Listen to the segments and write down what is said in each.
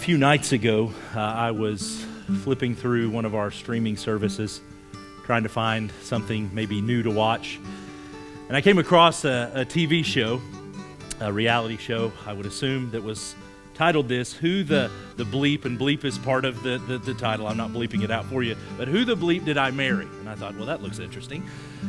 A few nights ago, uh, I was flipping through one of our streaming services, trying to find something maybe new to watch. And I came across a, a TV show, a reality show, I would assume, that was titled this Who the, the Bleep, and Bleep is part of the, the, the, title. I'm not bleeping it out for you, but Who the Bleep Did I Marry? And I thought, well, that looks interesting.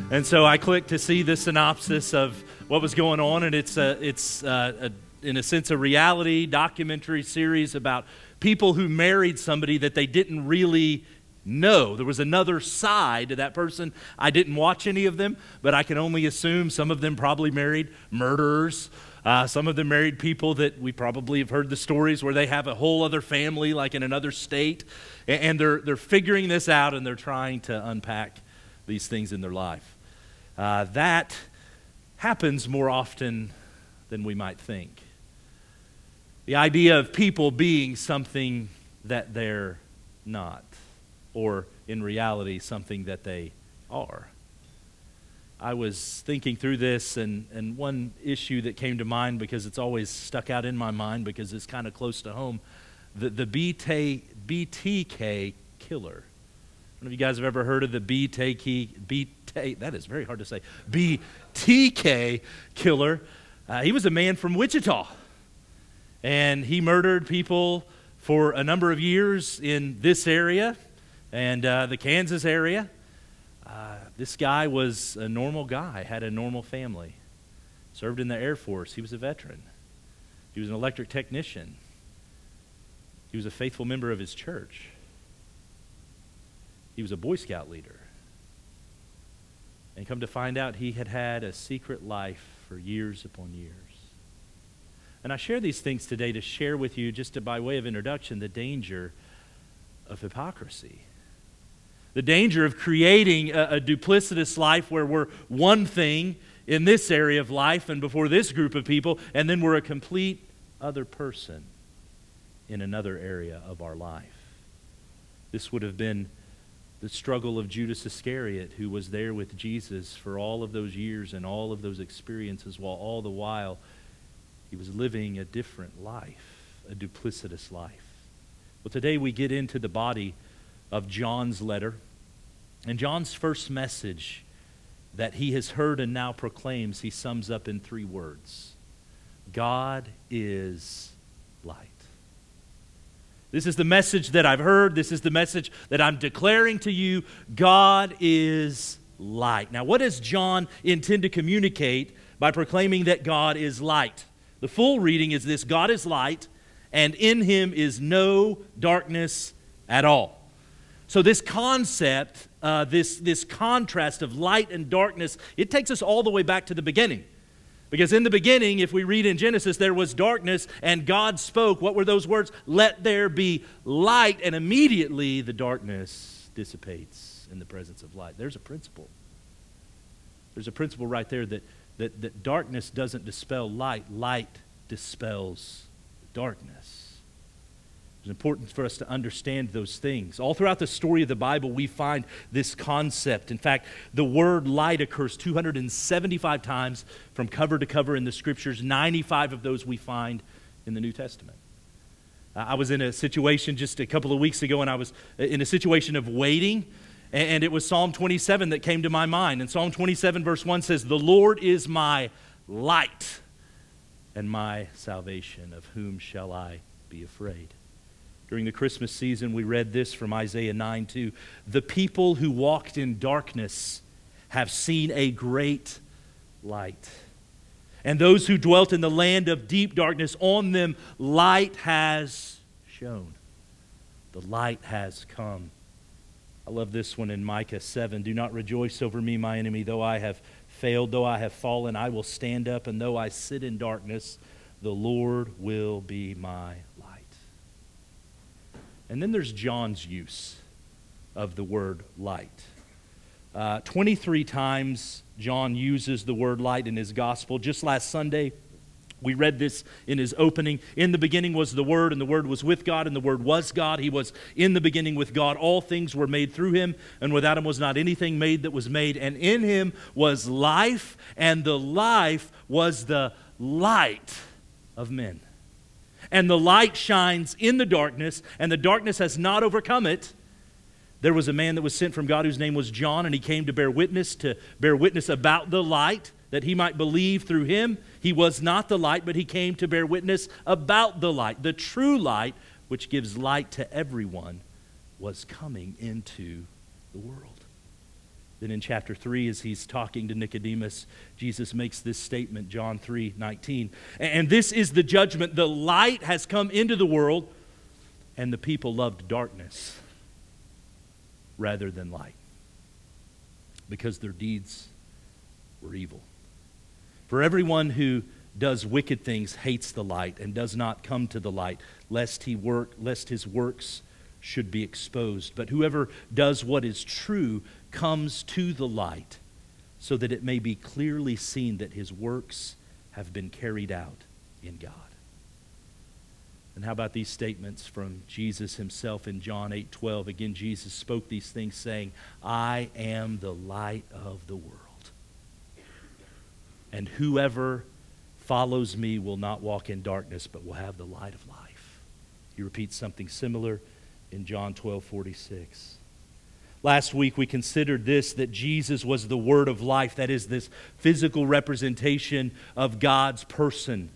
And so I clicked to see the synopsis of what was going on, and it's, a, it's a, a in a sense, a reality documentary series about people who married somebody that they didn't really know. There was another side to that person. I didn't watch any of them, but I can only assume some of them probably married murderers. Uh, some of them married people that we probably have heard the stories where they have a whole other family, like in another state, and they're, they're figuring this out and they're trying to unpack these things in their life. Uh, that happens more often than we might think. The idea of people being something that they're not, or in reality, something that they are. I was thinking through this, and, and one issue that came to mind because it's always stuck out in my mind because it's kind of close to home the, the BT, BTK killer. I don't know if you guys have ever heard of the BTK, BT, that is very hard to say, BTK killer. Uh, he was a man from Wichita and he murdered people for a number of years in this area and uh, the Kansas area. Uh, this guy was a normal guy, had a normal family, served in the Air Force. He was a veteran, he was an electric technician, he was a faithful member of his church, he was a Boy Scout leader. And come to find out, he had had a secret life for years upon years. And I share these things today to share with you, just to, by way of introduction, the danger of hypocrisy. The danger of creating a, a, duplicitous life where we're one thing in this area of life and before this group of people, and then we're a complete other person in another area of our life. This would have been the struggle of Judas Iscariot, who was there with Jesus for all of those years and all of those experiences, while all the while he was living a different life, a duplicitous life. Well, today we get into the body of John's letter. And John's first message that he has heard and now proclaims, he sums up in three words God is light. This is the message that I've heard. This is the message that I'm declaring to you. God is light. Now, what does John intend to communicate by proclaiming that God is light? The full reading is this God is light, and in him is no darkness at all. So, this concept, uh, this, this contrast of light and darkness, it takes us all the way back to the beginning. Because in the beginning, if we read in Genesis, there was darkness and God spoke. What were those words? Let there be light. And immediately the darkness dissipates in the presence of light. There's a principle. There's a principle right there that that, that darkness doesn't dispel light, light dispels darkness. It's important for us to understand those things. All throughout the story of the Bible, we find this concept. In fact, the word light occurs 275 times from cover to cover in the scriptures. 95 of those we find in the New Testament. I was in a situation just a couple of weeks ago, and I was in a situation of waiting and it was Psalm 27 that came to my mind. And Psalm 27, verse 1 says, The Lord is my light and my salvation. Of whom shall I be afraid? During the Christmas season, we read this from Isaiah 9 2. The people who walked in darkness have seen a great light. And those who dwelt in the land of deep darkness, on them light has shone. The light has come. I love this one in Micah 7. Do not rejoice over me, my enemy, though I have failed, though I have fallen, I will stand up, and though I sit in darkness, the Lord will be my light. And then there's John's use of the word light. Uh, 23 times John uses the word light in his gospel. Just last Sunday, we read this in his opening. In the beginning was the Word, and the Word was with God, and the Word was God. He was in the beginning with God. All things were made through him, and without him was not anything made that was made. And in him was life, and the life was the light of men. and the light shines in the darkness, and the darkness has not overcome it. There was a man that was sent from God whose name was John, and he came to bear witness, to bear witness about the light, that he might believe through him. He was not the light, but he came to bear witness about the light. The true light, which gives light to everyone, was coming into the world. Then in chapter 3, as he's talking to Nicodemus, Jesus makes this statement, John 3 19. And this is the judgment. The light has come into the world, and the people loved darkness rather than light because their deeds were evil. For everyone who does wicked things hates the light and does not come to the light, lest he work, lest his works should be exposed. But whoever does what is true comes to the light so that it may be clearly seen that his works have been carried out in God. And how about these statements from Jesus himself in John 8:12? Again Jesus spoke these things saying, "I am the light of the world. And whoever follows me will not walk in darkness but will have the light of life." He repeats something similar in John 12:46. Last week we considered this that Jesus was the word of life, that is, this physical representation of God's person.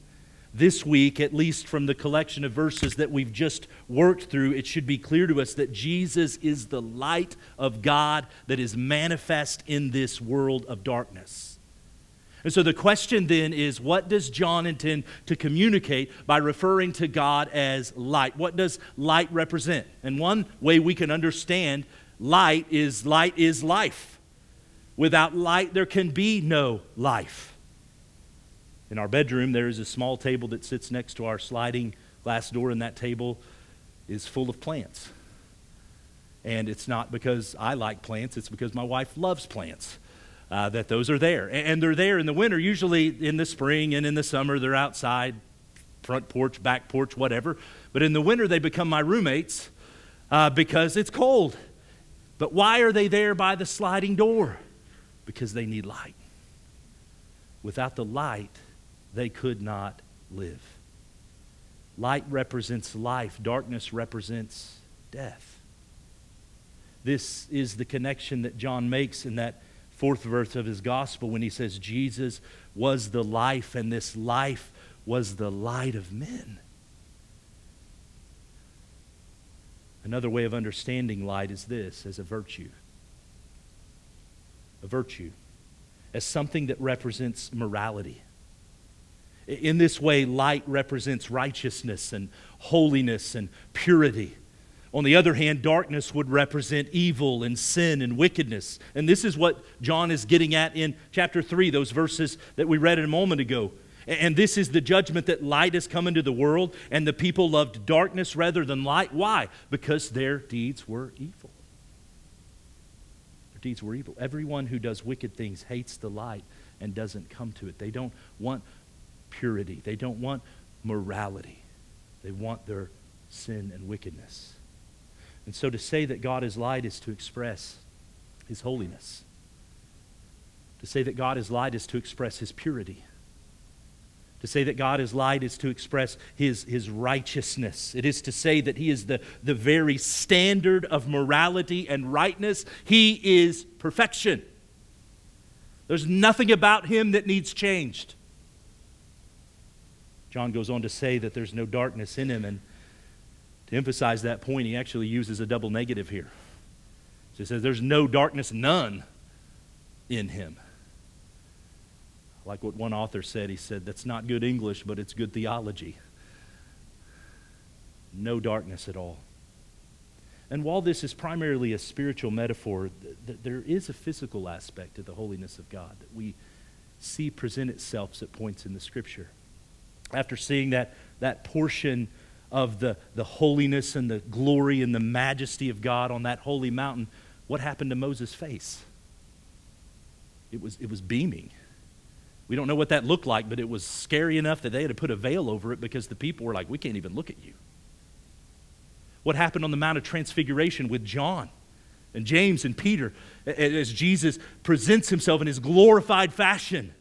This week, at least from the collection of verses that we've just worked through, it should be clear to us that Jesus is the light of God that is manifest in this world of darkness. And so the question then is what does John intend to communicate by referring to God as light? What does light represent? And one way we can understand light is light is life. Without light, there can be no life. In our bedroom, there is a small table that sits next to our sliding glass door, and that table is full of plants. And it's not because I like plants, it's because my wife loves plants. Uh, that those are there. And they're there in the winter, usually in the spring and in the summer, they're outside, front porch, back porch, whatever. But in the winter, they become my roommates uh, because it's cold but why are they there by the sliding door? Because they need light. Without the light, they could not live. Light represents life, darkness represents death. This is the connection that John makes in that fourth verse of his gospel when he says, Jesus was the life, and this life was the light of men. Another way of understanding light is this as a virtue. A virtue. As something that represents morality. In this way, light represents righteousness and holiness and purity. On the other hand, darkness would represent evil and sin and wickedness. And this is what John is getting at in chapter 3, those verses that we read a moment ago. And this is the judgment that light has come into the world, and the people loved darkness rather than light. Why? Because their deeds were evil. Their deeds were evil. Everyone who does wicked things hates the light and doesn't come to it. They don't want purity, they don't want morality, they want their sin and wickedness. And so to say that God is light is to express his holiness. To say that God is light is to express his purity. To say that God is light is to express his, his righteousness. It is to say that he is the, the very standard of morality and rightness. He is perfection. There's nothing about him that needs changed. John goes on to say that there's no darkness in him, and to emphasize that point, he actually uses a double negative here. So he says, There's no darkness, none in him. Like what one author said, he said, That's not good English, but it's good theology. No darkness at all. And while this is primarily a spiritual metaphor, th- th- there is a physical aspect to the holiness of God that we see present itself at points in the Scripture. After seeing that, that portion of the, the holiness and the glory and the majesty of God on that holy mountain, what happened to Moses' face? It was, it was beaming. We don't know what that looked like, but it was scary enough that they had to put a veil over it because the people were like, we can't even look at you. What happened on the Mount of Transfiguration with John and James and Peter as Jesus presents himself in his glorified fashion?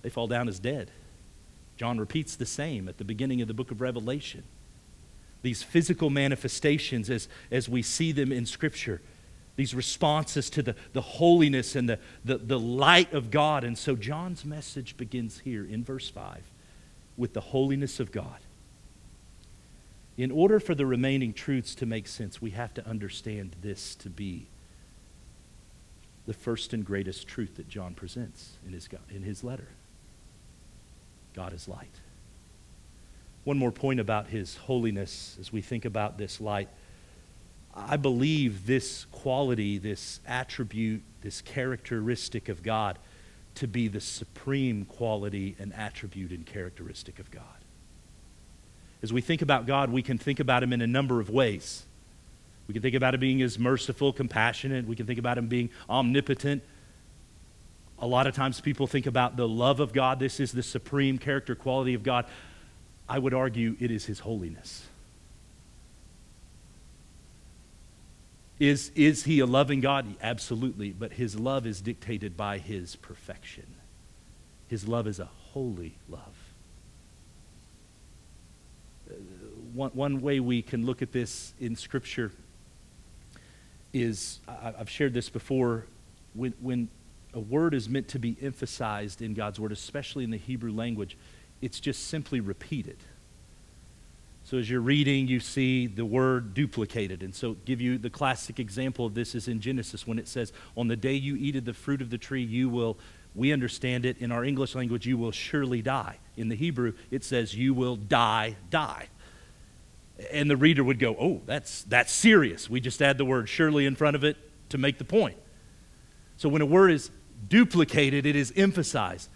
They fall down as dead. John repeats the same at the beginning of the book of Revelation. These physical manifestations, as, as we see them in Scripture, these responses to the, the holiness and the, the, the light of God. And so John's message begins here in verse 5 with the holiness of God. In order for the remaining truths to make sense, we have to understand this to be the first and greatest truth that John presents in his, in his letter God is light. One more point about his holiness as we think about this light. I believe this quality, this attribute, this characteristic of God to be the supreme quality and attribute and characteristic of God. As we think about God, we can think about him in a number of ways. We can think about him being as merciful, compassionate. We can think about him being omnipotent. A lot of times people think about the love of God. This is the supreme character quality of God. I would argue it is his holiness. Is, is he a loving God? Absolutely. But his love is dictated by his perfection. His love is a holy love. Uh, one, one way we can look at this in Scripture is I, I've shared this before. When, when a word is meant to be emphasized in God's Word, especially in the Hebrew language, it's just simply repeated. So as you're reading, you see the word duplicated. And so give you the classic example of this is in Genesis when it says, On the day you eat of the fruit of the tree, you will, we understand it in our English language, you will surely die. In the Hebrew, it says, You will die, die. And the reader would go, Oh, that's that's serious. We just add the word surely in front of it to make the point. So when a word is duplicated, it is emphasized.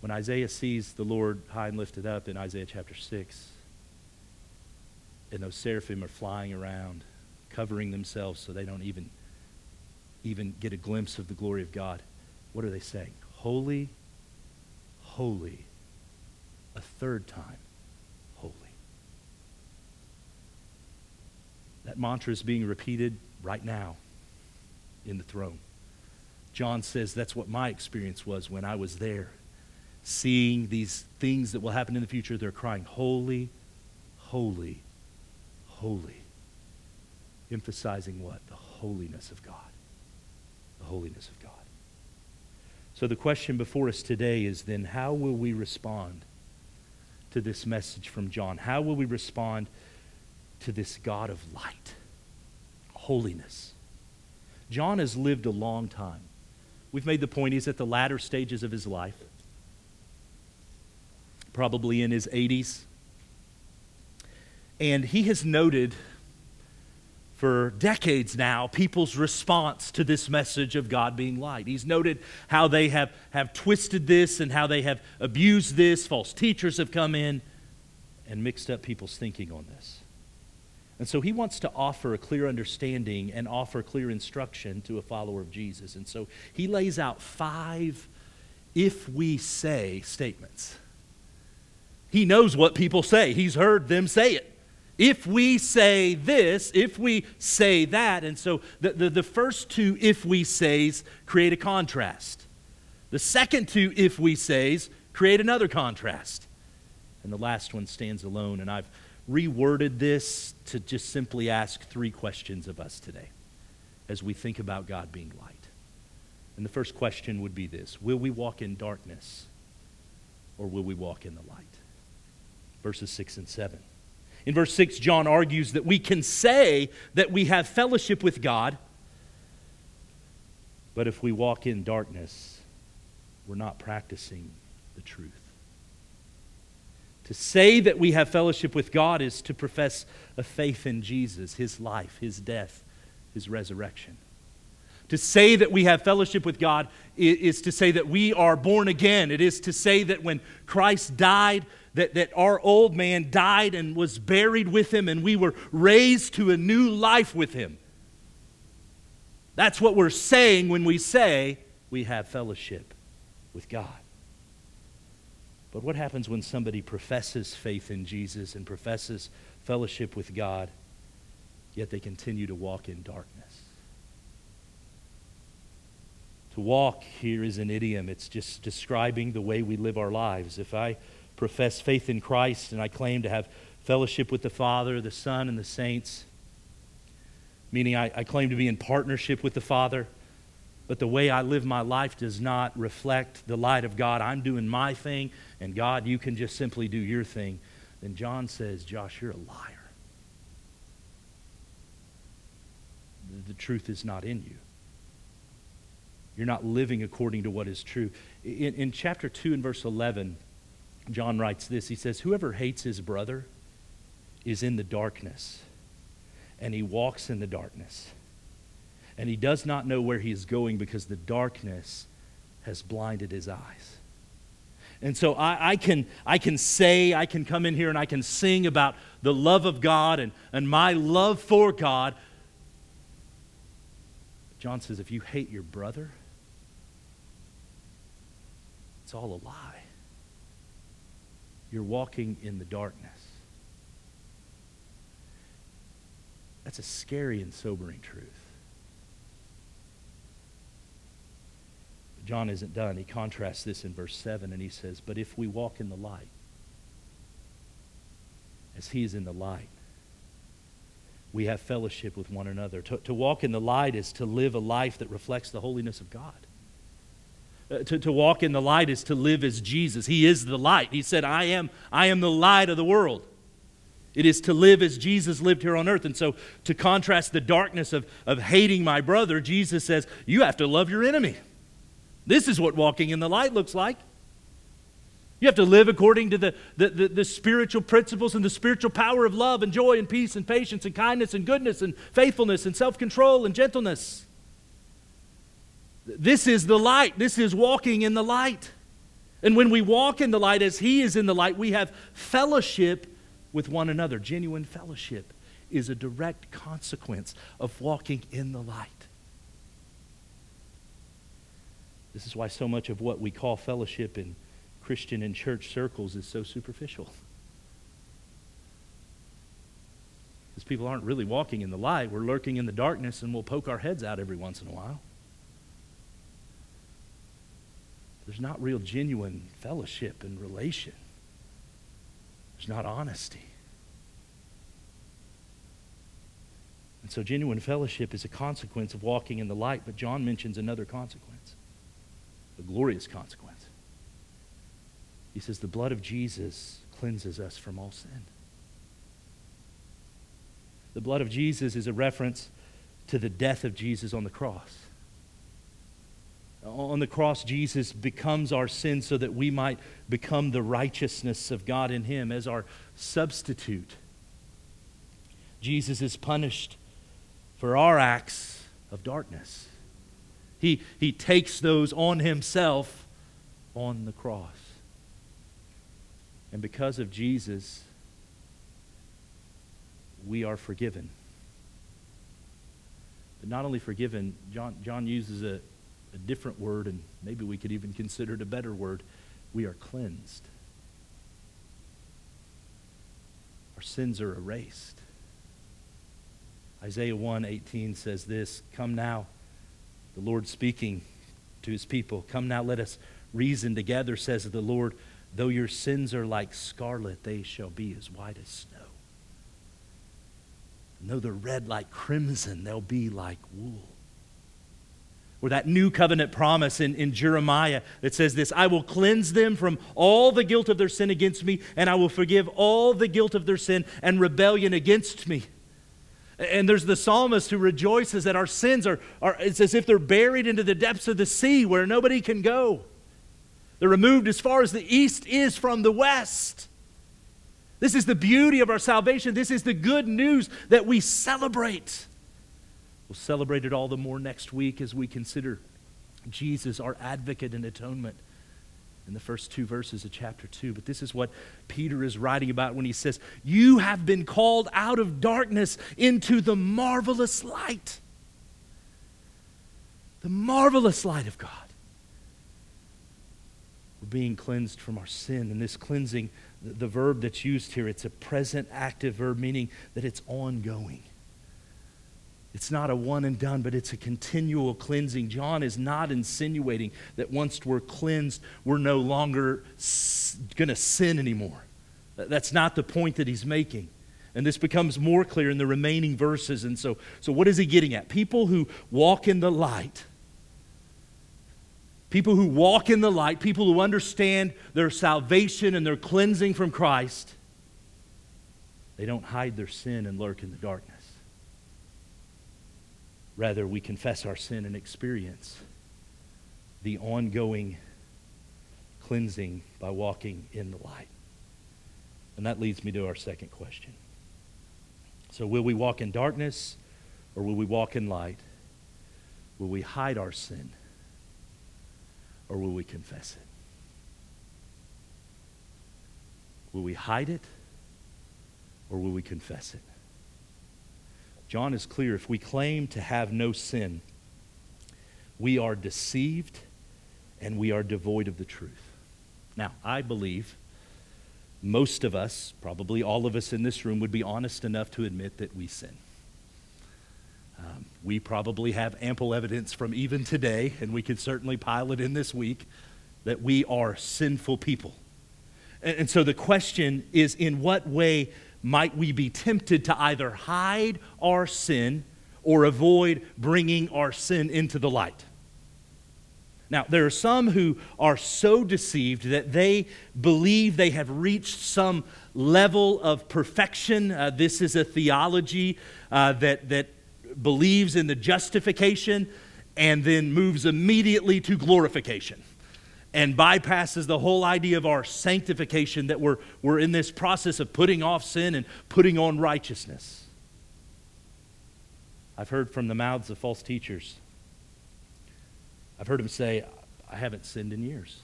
When Isaiah sees the Lord high and lifted up in Isaiah chapter 6, and those seraphim are flying around, covering themselves so they don't even, even get a glimpse of the glory of God, what are they saying? Holy, holy, a third time, holy. That mantra is being repeated right now in the throne. John says that's what my experience was when I was there seeing these things that will happen in the future, they're crying, Holy, holy, holy. Emphasizing what? The holiness of God. The holiness of God. So the question before us today is then how will we respond to this message from John? How will we respond to this God of light, holiness? John has lived a long time. We've made the point he's at the latter stages of his life probably in his 80s. And he has noted for decades now people's response to this message of God being light. He's noted how they have, have twisted this and how they have abused this. False teachers have come in and mixed up people's thinking on this. And so he wants to offer a clear understanding and offer clear instruction to a follower of Jesus. And so he lays out five if we say statements. He knows what people say, he's heard them say it. If we say this, if we say that, and so the, the, the first two if we says create a contrast. The second two if we says create another contrast. And the last one stands alone. And I've reworded this to just simply ask three questions of us today as we think about God being light. And the first question would be this Will we walk in darkness or will we walk in the light? verses 6 and 7. In verse 6, John argues that we can say that we have fellowship with God, but if we walk in darkness, we're not practicing the truth. To say that we have fellowship with God is to profess a faith in Jesus, his life, his death, his resurrection. To say that we have fellowship with God is to say that we are born again. It is to say that when Christ died, that, that our old man died and was buried with him, and we were raised to a new life with him. That's what we're saying when we say we have fellowship with God. But what happens when somebody professes faith in Jesus and professes fellowship with God, yet they continue to walk in darkness? To walk here is an idiom, it's just describing the way we live our lives. If I profess faith in Christ and I claim to have fellowship with the Father, the Son, and the saints, meaning I, I claim to be in partnership with the Father, but the way I live my life does not reflect the light of God. I'm doing my thing, and God, you can just simply do your thing. Then John says, Josh, you're a liar. The, truth is not in you. You're not living according to what is true. In, in chapter 2 and verse 11, John writes this He says, Whoever hates his brother is in the darkness, and he walks in the darkness. And he does not know where he is going because the darkness has blinded his eyes. And so I, I, can, I can say, I can come in here and I can sing about the love of God and, and my love for God. John says, if you hate your brother, it's all a lie. You're walking in the darkness. That's a scary and sobering truth. John isn't done. He contrasts this in verse 7 and he says, But if we walk in the light, as he is in the light, we have fellowship with one another. To, to walk in the light is to live a life that reflects the holiness of God. Uh, to, to walk in the light is to live as Jesus. He is the light. He said, I am, I am the light of the world. It is to live as Jesus lived here on earth. And so, to contrast the darkness of, of hating my brother, Jesus says, You have to love your enemy. This is what walking in the light looks like. You have to live according to the, the, the, the, spiritual principles and the spiritual power of love and joy and peace and patience and kindness and goodness and faithfulness and self control and gentleness. This is the light. This is walking in the light. And when we walk in the light as He is in the light, we have fellowship with one another. Genuine fellowship is a direct consequence of walking in the light. This is why so much of what we call fellowship in Christian and church circles is so superficial. Because people aren't really walking in the light. We're lurking in the darkness and we'll poke our heads out every once in a while. There's not real genuine fellowship and relation. There's not honesty. And so, genuine fellowship is a consequence of walking in the light, but John mentions another consequence, a glorious consequence. He says, The blood of Jesus cleanses us from all sin. The blood of Jesus is a reference to the death of Jesus on the cross. On the cross, Jesus becomes our sin so that we might become the righteousness of God in Him as our substitute. Jesus is punished for our acts of darkness. He, he takes those on Himself on the cross. And because of Jesus, we are forgiven. But not only forgiven, John, John uses a, a different word, and maybe we could even consider it a better word. We are cleansed. Our sins are erased. Isaiah 1:18 says this, "Come now, the Lord speaking to his people. Come now, let us reason together, says the Lord. Though your sins are like scarlet, they shall be as white as snow. And though they're red like crimson, they'll be like wool or that new covenant promise in, in Jeremiah that says this I will cleanse them from all the guilt of their sin against me, and I will forgive all the guilt of their sin and rebellion against me. And there's the psalmist who rejoices that our sins are, are it's as if they're buried into the depths of the sea where nobody can go. They're removed as far as the east is from the west. This is the beauty of our salvation. This is the good news that we celebrate. We'll celebrate it all the more next week as we consider Jesus, our advocate and atonement, in the first two verses of chapter 2. But this is what Peter is writing about when he says, You have been called out of darkness into the marvelous light. The marvelous light of God. We're being cleansed from our sin, and this cleansing, the, the verb that's used here, it's a present active verb, meaning that it's ongoing. It's not a one and done, but it's a continual cleansing. John is not insinuating that once we're cleansed, we're no longer going to sin anymore. That's not the point that he's making. And this becomes more clear in the remaining verses. And so, so what is he getting at? People who walk in the light, people who walk in the light, people who understand their salvation and their cleansing from Christ, they don't hide their sin and lurk in the darkness. Rather, we confess our sin and experience the ongoing cleansing by walking in the light. And that leads me to our second question. So, will we walk in darkness or will we walk in light? Will we hide our sin or will we confess it? Will we hide it or will we confess it? John is clear if we claim to have no sin, we are deceived and we are devoid of the truth. Now, I believe most of us, probably all of us in this room, would be honest enough to admit that we sin. Um, we probably have ample evidence from even today, and we could certainly pile it in this week, that we are sinful people. And, and so the question is in what way might we be tempted to either hide our sin or avoid bringing our sin into the light. Now, there are some who are so deceived that they believe they have reached some level of perfection. Uh, this is a theology uh, that, that believes in the justification and then moves immediately to glorification and bypasses the whole idea of our sanctification that we're, we're in this process of putting off sin and putting on righteousness. I've heard from the mouths of false teachers. I've heard them say, I haven't sinned in years.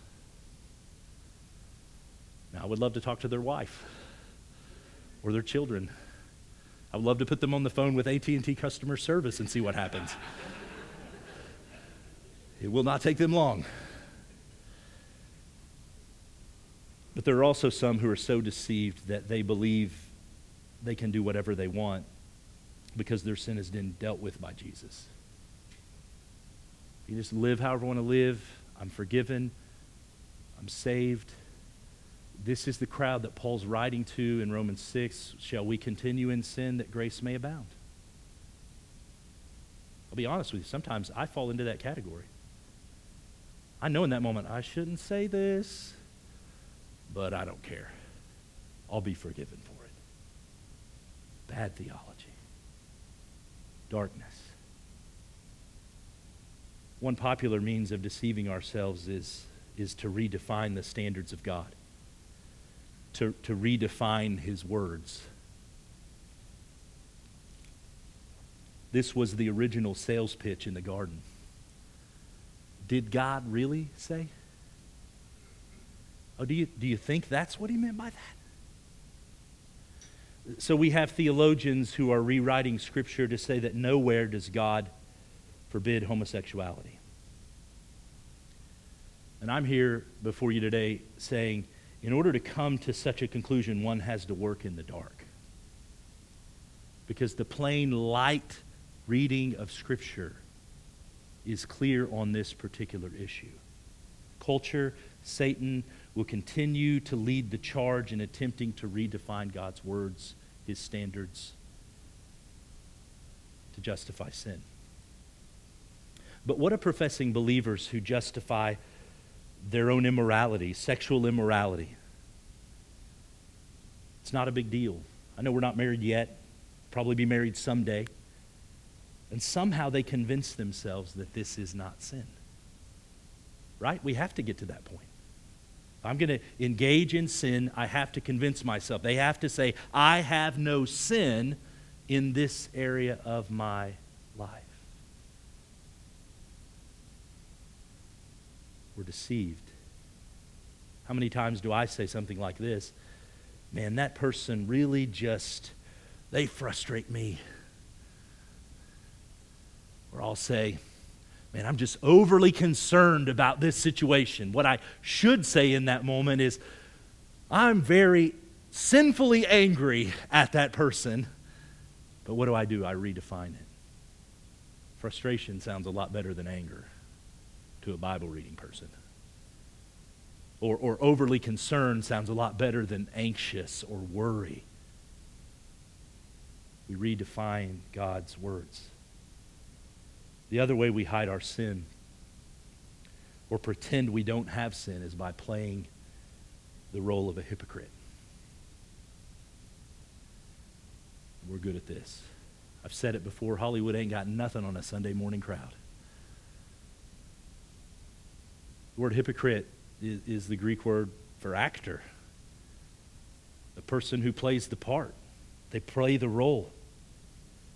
Now, I would love to talk to their wife or their children. I would love to put them on the phone with AT&T customer service and see what happens. it will not take them long. But there are also some who are so deceived that they believe they can do whatever they want because their sin has been dealt with by Jesus. You just live however you want to live. I'm forgiven. I'm saved. This is the crowd that Paul's writing to in Romans 6. Shall we continue in sin that grace may abound? I'll be honest with you. Sometimes I fall into that category. I know in that moment I shouldn't say this but I don't care. I'll be forgiven for it. Bad theology. Darkness. One popular means of deceiving ourselves is, is to redefine the standards of God, to, to redefine His words. This was the original sales pitch in the garden. Did God really say? Oh, do you, do you think that's what he meant by that? So we have theologians who are rewriting Scripture to say that nowhere does God forbid homosexuality. And I'm here before you today saying, in order to come to such a conclusion, one has to work in the dark. Because the plain light reading of Scripture is clear on this particular issue. Culture, Satan, will continue to lead the charge in attempting to redefine God's words, his standards, to justify sin. But what of professing believers who justify their own immorality, sexual immorality? It's not a big deal. I know we're not married yet, probably be married someday. And somehow they convince themselves that this is not sin. Right? We have to get to that point. If I'm going to engage in sin, I have to convince myself. They have to say, I have no sin in this area of my life. We're deceived. How many times do I say something like this? Man, that person really just, they frustrate me. Or I'll say, man, I'm just overly concerned about this situation. What I should say in that moment is, I'm very sinfully angry at that person. But what do I do? I redefine it. Frustration sounds a lot better than anger to a Bible reading person. Or, or overly concerned sounds a lot better than anxious or worry. We redefine God's words. The other way we hide our sin or pretend we don't have sin is by playing the role of a hypocrite. We're good at this. I've said it before Hollywood ain't got nothing on a Sunday morning crowd. The word hypocrite is, is the Greek word for actor, a person who plays the part, they play the role.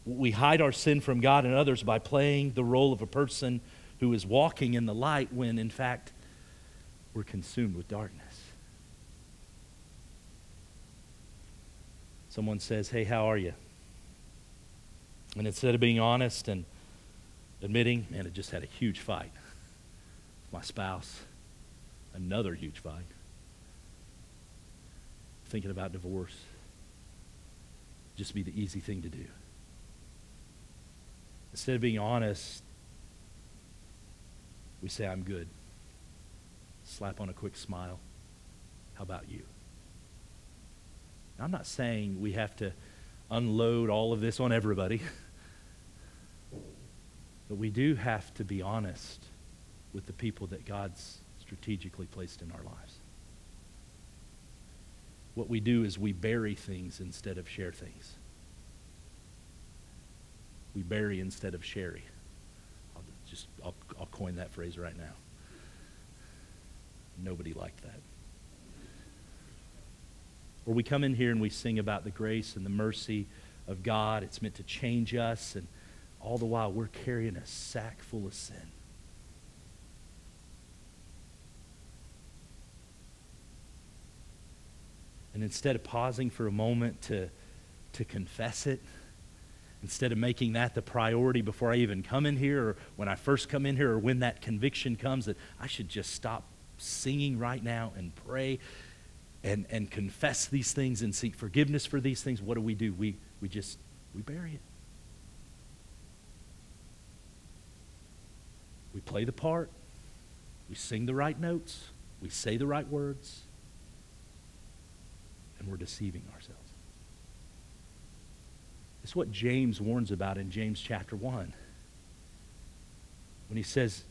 We hide our sin from God and others by playing the role of a person who is walking in the light when, in fact, we're consumed with darkness. Someone says, Hey, how are you? And instead of being honest and admitting, man, it just had a huge fight. My spouse, another huge fight. Thinking about divorce. Just be the easy thing to do. Instead of being honest, we say, I'm good. Slap on a quick smile. How about you? Now, I'm not saying we have to unload all of this on everybody. But we do have to be honest with the people that God's strategically placed in our lives. What we do is we bury things instead of share things. We bury instead of sherry. I'll just I'll, I'll coin that phrase right now. Nobody liked that. Or we come in here and we sing about the grace and the mercy of God. It's meant to change us and all the while, we're carrying a sack full of sin. And instead of pausing for a moment to, to confess it, instead of making that the priority before I even come in here or when I first come in here or when that conviction comes that I should just stop singing right now and pray and, and confess these things and seek forgiveness for these things, what do we do? We, we just, we bury it. We play the part. We sing the right notes. We say the right words. And we're deceiving ourselves. It's what James warns about in James chapter 1. When he says,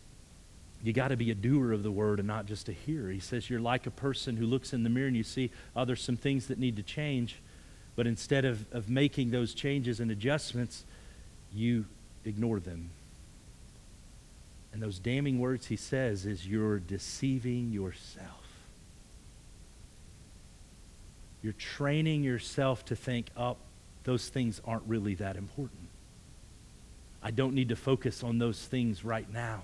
you got to be a doer of the word and not just a hearer. He says you're like a person who looks in the mirror and you see, oh, there's some things that need to change. But instead of, of making those changes and adjustments, you ignore them and those damning words he says is you're deceiving yourself. You're training yourself to think, oh, those things aren't really that important. I don't need to focus on those things right now.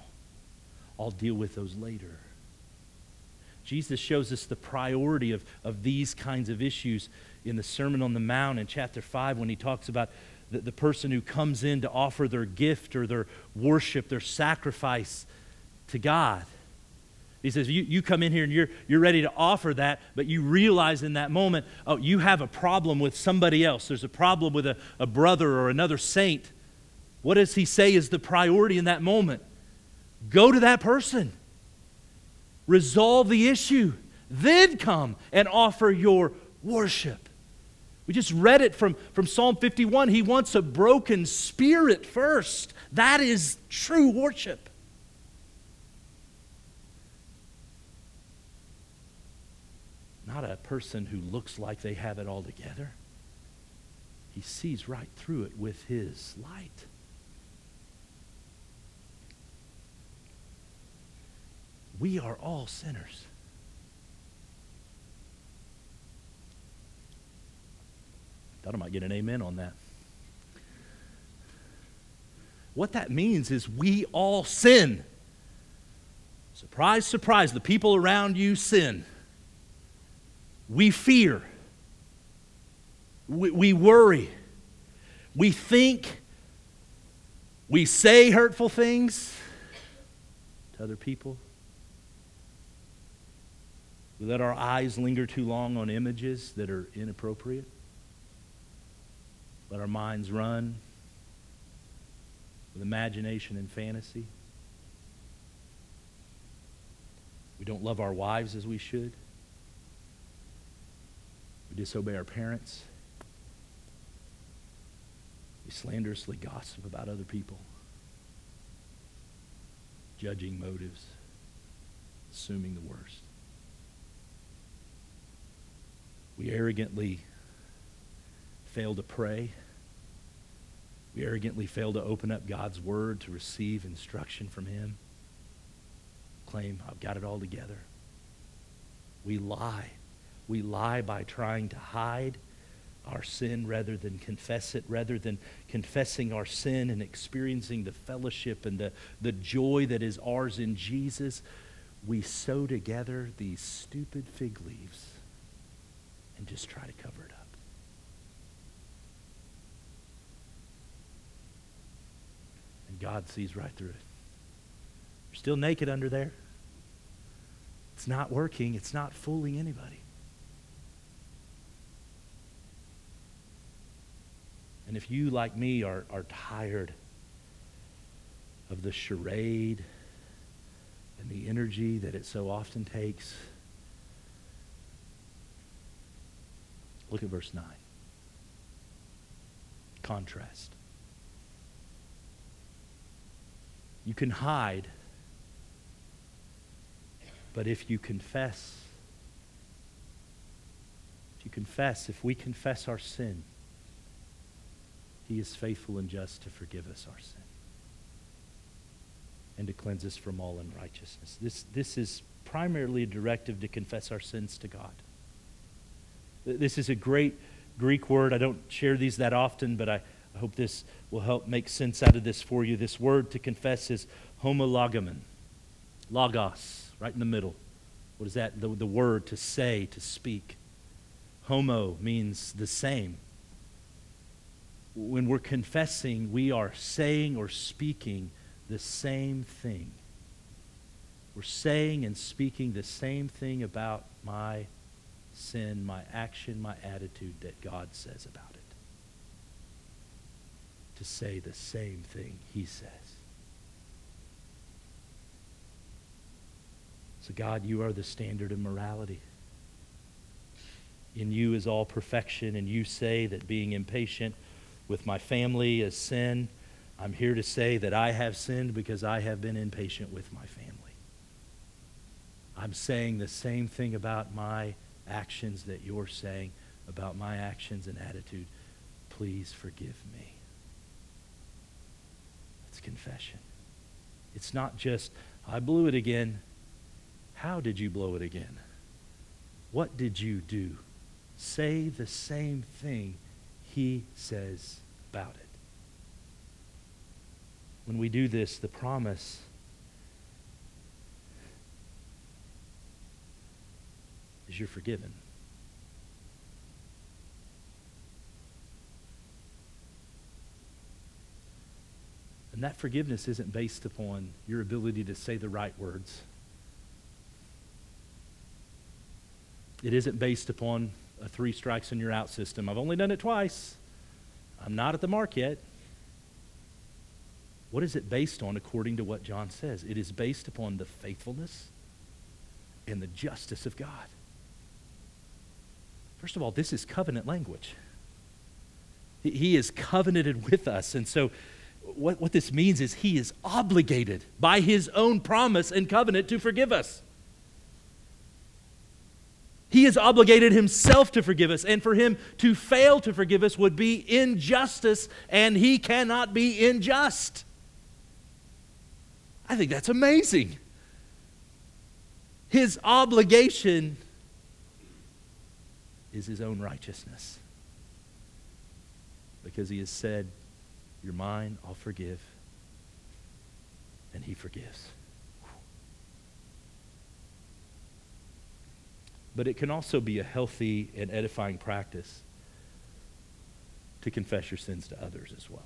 I'll deal with those later. Jesus shows us the priority of, of these kinds of issues in the Sermon on the Mount in chapter 5 when he talks about the, the person who comes in to offer their gift or their worship, their sacrifice to God. He says, you, you come in here and you're, you're ready to offer that, but you realize in that moment, oh, you have a problem with somebody else. There's a problem with a, a brother or another saint. What does he say is the priority in that moment? Go to that person, resolve the issue, then come and offer your worship. We just read it from, from Psalm 51. He wants a broken spirit first. That is true worship. Not a person who looks like they have it all together. He sees right through it with his light. We are all sinners. Thought I might get an amen on that. What that means is we all sin. Surprise, surprise, the people around you sin. We fear. We, we worry. We think. We say hurtful things to other people. We let our eyes linger too long on images that are inappropriate. Let our minds run. with imagination and fantasy. We don't love our wives as we should. We disobey our parents. We slanderously gossip about other people, judging motives, assuming the worst. We arrogantly fail to pray. We arrogantly fail to open up God's word to receive instruction from Him. Claim, I've got it all together. We lie. We lie by trying to hide our sin rather than confess it, rather than confessing our sin and experiencing the fellowship and the, the joy that is ours in Jesus. We sew together these stupid fig leaves and just try to cover it up. And God sees right through it. You're still naked under there. It's not working, it's not fooling anybody. And if you, like me, are, are tired of the charade and the energy that it so often takes, look at verse 9. Contrast. You can hide, but if you confess, if you confess, if we confess our sin, he is faithful and just to forgive us our sin and to cleanse us from all unrighteousness. This, this is primarily a directive to confess our sins to God. This is a great Greek word. I don't share these that often, but I, I hope this will help make sense out of this for you. This word to confess is homologamon, logos, right in the middle. What is that? The, the word to say, to speak. Homo means the same when we're confessing, we are saying or speaking the same thing. We're saying and speaking the same thing about my sin, my action, my attitude that God says about it. To say the same thing he says. So, God, you are the standard of morality. In you is all perfection, and you say that being impatient with my family as sin. I'm here to say that I have sinned because I have been impatient with my family. I'm saying the same thing about my actions that you're saying about my actions and attitude. Please forgive me. It's confession. It's not just, I blew it again. How did you blow it again? What did you do? Say the same thing he says about it. When we do this, the promise is you're forgiven. And that forgiveness isn't based upon your ability to say the right words. It isn't based upon a three strikes and you're out system. I've only done it twice. I'm not at the mark yet. What is it based on according to what John says? It is based upon the faithfulness and the justice of God. First of all, this is covenant language. He is covenanted with us. And so, what, what this means is he is obligated by his own promise and covenant to forgive us. He is obligated himself to forgive us, and for him to fail to forgive us would be injustice, and he cannot be unjust. I think that's amazing. His obligation is his own righteousness. Because he has said, You're mine, I'll forgive. And he forgives. But it can also be a healthy and edifying practice to confess your sins to others as well.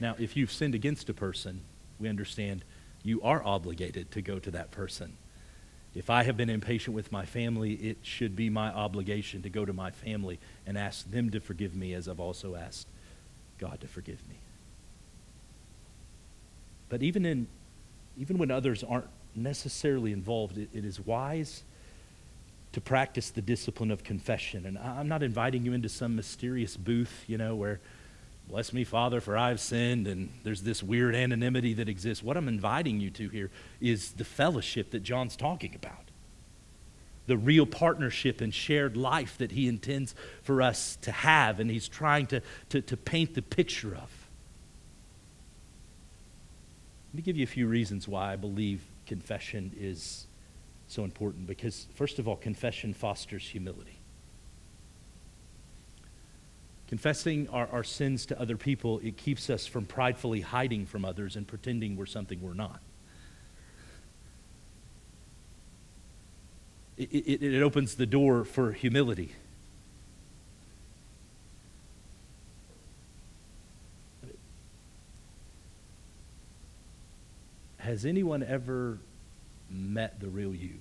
Now, if you've sinned against a person, we understand you are obligated to go to that person. If I have been impatient with my family, it should be my obligation to go to my family and ask them to forgive me as I've also asked God to forgive me. But even in even when others aren't necessarily involved, it, it is wise to practice the discipline of confession. And I'm not inviting you into some mysterious booth, you know, where, bless me, Father, for I've sinned, and there's this weird anonymity that exists. What I'm inviting you to here is the fellowship that John's talking about. The real partnership and shared life that he intends for us to have, and he's trying to, to, to paint the picture of. Let me give you a few reasons why I believe confession is so important because, first of all, confession fosters humility. Confessing our, our sins to other people, it keeps us from pridefully hiding from others and pretending we're something we're not. It, it, it opens the door for humility. Has anyone ever met the real you.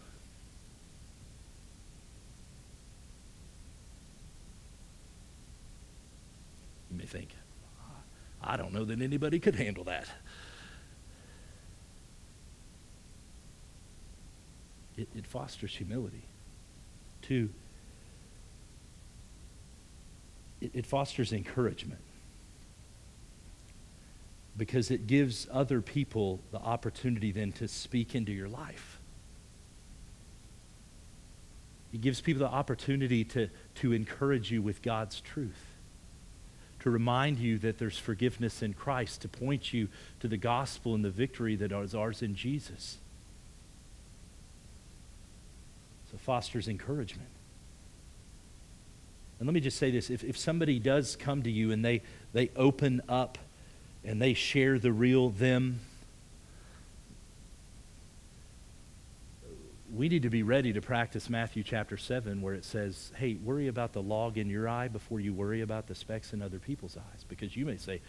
You may think, I don't know that anybody could handle that. It, it fosters humility. Two, it, it fosters encouragement because it gives other people the opportunity then to speak into your life. It gives people the opportunity to, to encourage you with God's truth, to remind you that there's forgiveness in Christ, to point you to the gospel and the victory that is ours in Jesus. So fosters encouragement. And let me just say this if, if somebody does come to you and they, they open up and they share the real them, we need to be ready to practice Matthew chapter 7, where it says, hey, worry about the log in your eye before you worry about the specks in other people's eyes. Because you may say,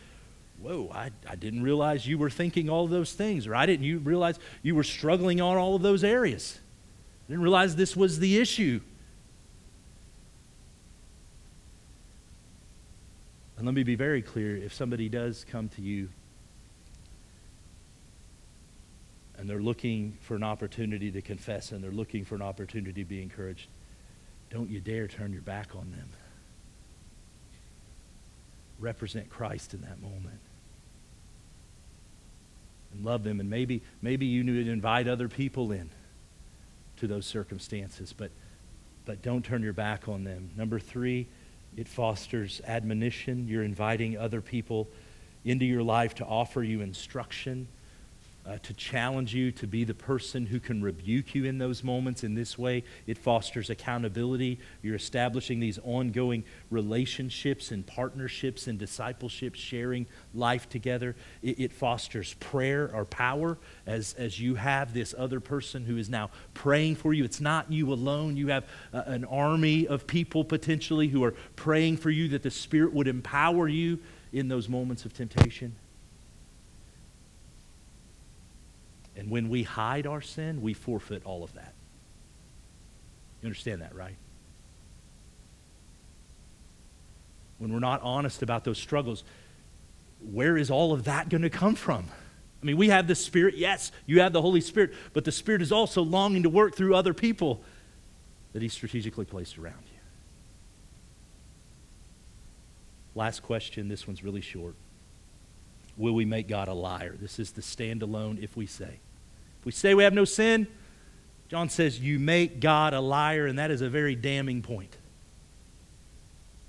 whoa, I, I didn't realize you were thinking all those things, or I didn't you realize you were struggling on all of those areas. I didn't realize this was the issue. And let me be very clear if somebody does come to you and they're looking for an opportunity to confess and they're looking for an opportunity to be encouraged, don't you dare turn your back on them. Represent Christ in that moment. And love them. And maybe, maybe you need to invite other people in to those circumstances, but, but don't turn your back on them. Number three, it fosters admonition. You're inviting other people into your life to offer you instruction, uh, to challenge you to be the person who can rebuke you in those moments. In this way, it fosters accountability. You're establishing these ongoing relationships and partnerships and discipleship, sharing life together. It, it fosters prayer or power as, as you have this other person who is now praying for you. It's not you alone, you have uh, an army of people potentially who are praying for you that the Spirit would empower you in those moments of temptation. And when we hide our sin, we forfeit all of that. You understand that, right? When we're not honest about those struggles, where is all of that going to come from? I mean, we have the Spirit. Yes, you have the Holy Spirit, but the Spirit is also longing to work through other people that He strategically placed around you. Last question. This one's really short. Will we make God a liar? This is the standalone if we say we say we have no sin, John says, you make God a liar, and that is a very damning point.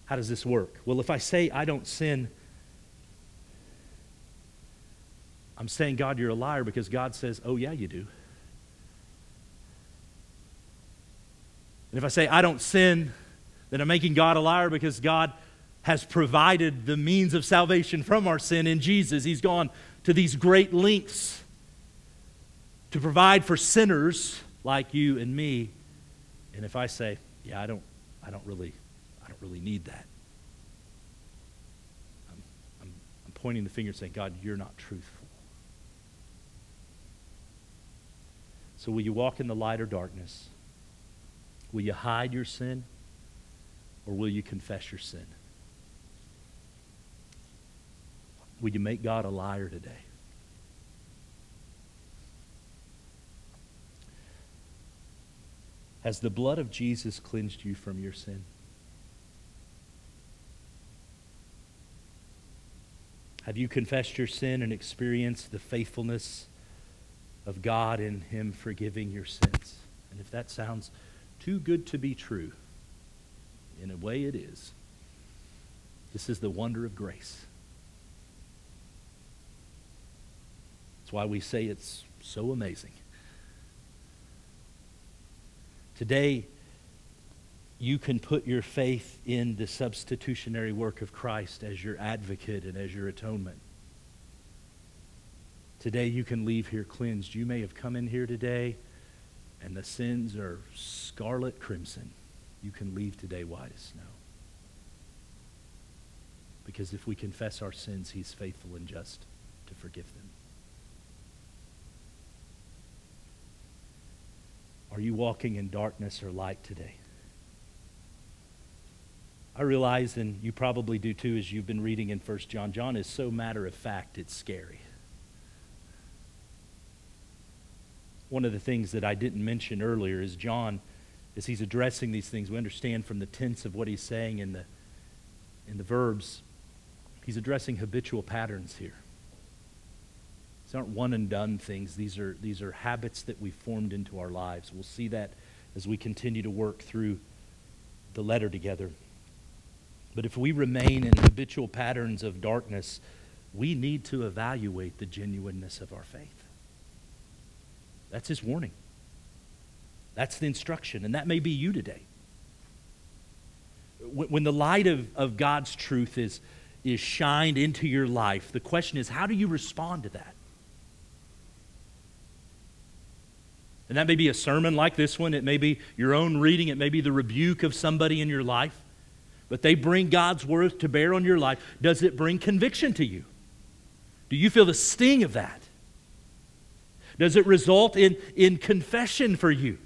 How does this work? Well, if I say I don't sin, I'm saying, God, you're a liar because God says, oh, yeah, you do. And if I say I don't sin, then I'm making God a liar because God has provided the means of salvation from our sin in Jesus. He's gone to these great lengths to provide for sinners like you and me. And if I say, yeah, I don't, I don't really, I don't really need that. I'm, I'm, I'm pointing the finger saying, God, you're not truthful. So will you walk in the light or darkness? Will you hide your sin? Or will you confess your sin? Will you make God a liar today? Has the blood of Jesus cleansed you from your sin? Have you confessed your sin and experienced the faithfulness of God in Him forgiving your sins? And if that sounds too good to be true, in a way it is. This is the wonder of grace. That's why we say it's so amazing. Today, you can put your faith in the substitutionary work of Christ as your advocate and as your atonement. Today, you can leave here cleansed. You may have come in here today and the sins are scarlet crimson. You can leave today white as snow. Because if we confess our sins, he's faithful and just to forgive them. Are you walking in darkness or light today? I realize, and you probably do too, as you've been reading in 1 John, John is so matter of fact, it's scary. One of the things that I didn't mention earlier is John, as he's addressing these things, we understand from the tense of what he's saying in the, in the verbs, he's addressing habitual patterns here. These aren't one and done things. These are, these are habits that we formed into our lives. We'll see that as we continue to work through the letter together. But if we remain in habitual patterns of darkness, we need to evaluate the genuineness of our faith. That's his warning. That's the instruction, and that may be you today. When the light of, of God's truth is, is shined into your life, the question is how do you respond to that? And that may be a sermon like this one. It may be your own reading. It may be the rebuke of somebody in your life. But they bring God's word to bear on your life. Does it bring conviction to you? Do you feel the sting of that? Does it result in, in confession for you?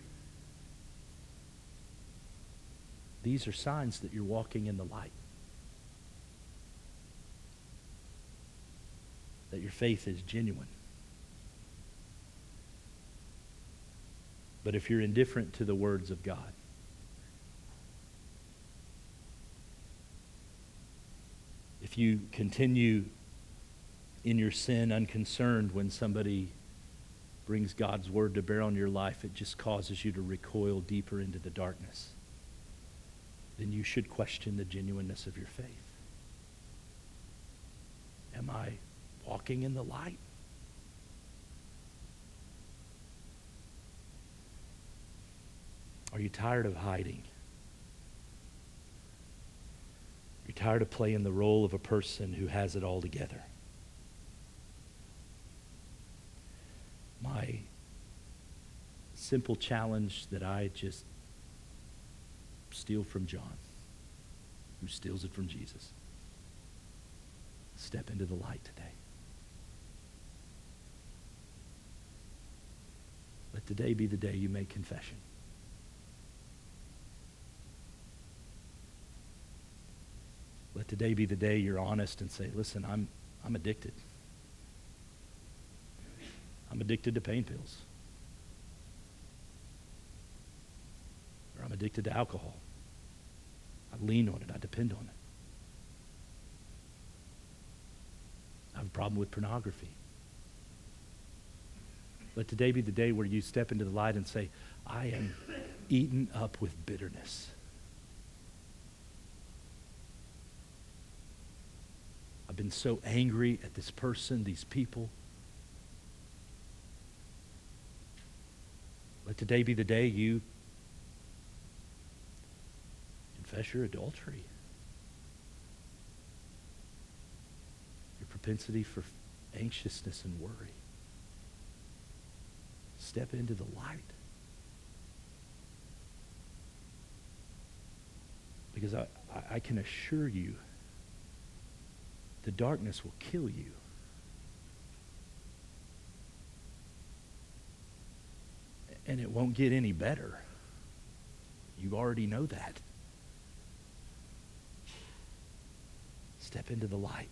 These are signs that you're walking in the light. That your faith is genuine. But if you're indifferent to the words of God, if you continue in your sin unconcerned when somebody brings God's word to bear on your life, it just causes you to recoil deeper into the darkness. Then you should question the genuineness of your faith. Am I walking in the light? Are you tired of hiding? Are You're tired of playing the role of a person who has it all together. My simple challenge that I just steal from John, who steals it from Jesus. Step into the light today. Let today be the day you make confession. Let today be the day you're honest and say, listen, I'm, I'm addicted. I'm addicted to pain pills. Or I'm addicted to alcohol. I lean on it. I depend on it. I have a problem with pornography. Let today be the day where you step into the light and say, I am eaten up with bitterness. I've been so angry at this person, these people. Let today be the day you confess your adultery, your propensity for anxiousness and worry. Step into the light. Because I, I, can assure you the darkness will kill you. And it won't get any better. You already know that. Step into the light.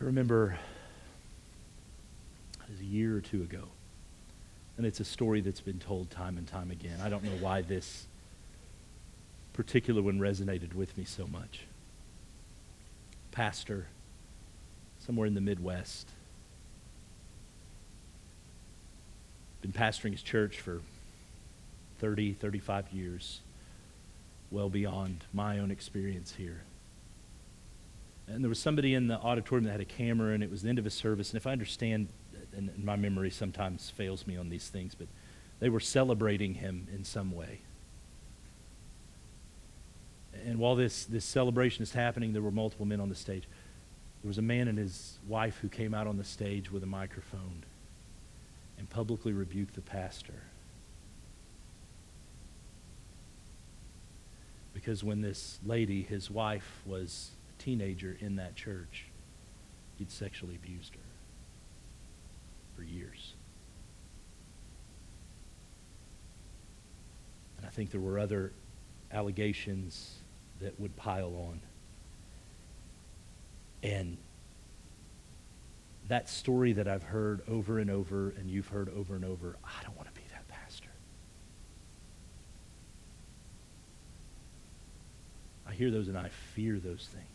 I remember it was a year or two ago, and it's a story that's been told time and time again. I don't know why this particular one resonated with me so much. Pastor, somewhere in the Midwest, been pastoring his church for 30, 35 years, well beyond my own experience here. And there was somebody in the auditorium that had a camera, and it was the end of a service. And if I understand, and my memory sometimes fails me on these things, but they were celebrating him in some way. And while this, this celebration is happening, there were multiple men on the stage. There was a man and his wife who came out on the stage with a microphone and publicly rebuked the pastor. Because when this lady, his wife, was a teenager in that church, he'd sexually abused her for years. And I think there were other allegations that would pile on. And that story that I've heard over and over and you've heard over and over, I don't want to be that pastor. I hear those and I fear those things.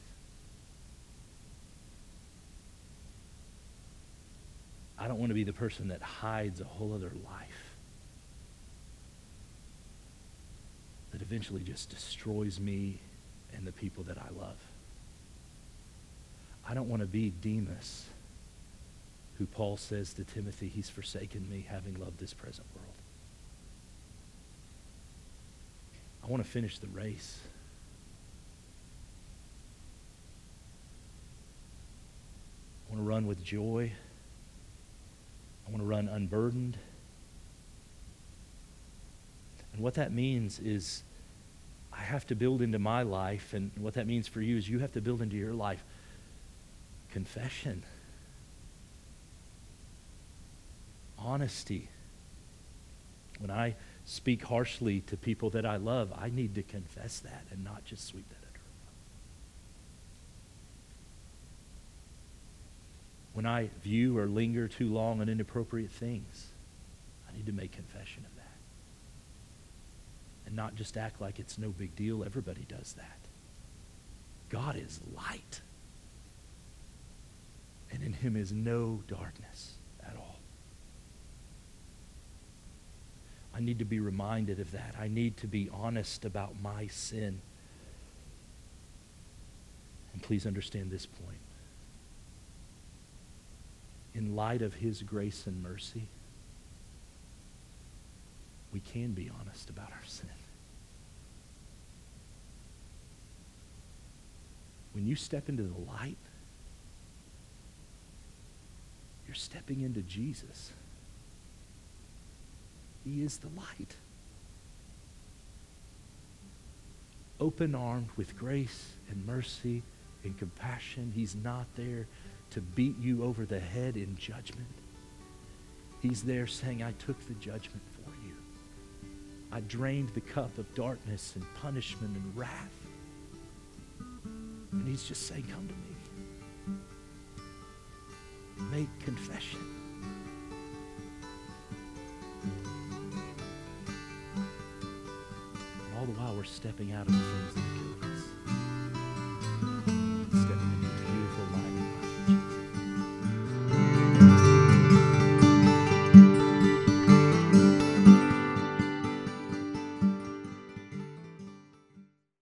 I don't want to be the person that hides a whole other life that eventually just destroys me and the people that I love. I don't want to be Demas who Paul says to Timothy, he's forsaken me, having loved this present world. I want to finish the race. I want to run with joy. I want to run unburdened. And what that means is I have to build into my life, and what that means for you is you have to build into your life confession. honesty. When I speak harshly to people that I love, I need to confess that and not just sweep that under the rug. When I view or linger too long on inappropriate things, I need to make confession of that. And not just act like it's no big deal. Everybody does that. God is light. And in him is no darkness. At all. I need to be reminded of that. I need to be honest about my sin. And please understand this point. In light of his grace and mercy, we can be honest about our sin. When you step into the light, you're stepping into Jesus. He is the light. Open armed with grace and mercy and compassion. He's not there to beat you over the head in judgment. He's there saying, I took the judgment for you. I drained the cup of darkness and punishment and wrath. And he's just saying, Come to me. Make confession. all the while we're stepping out of the things that kill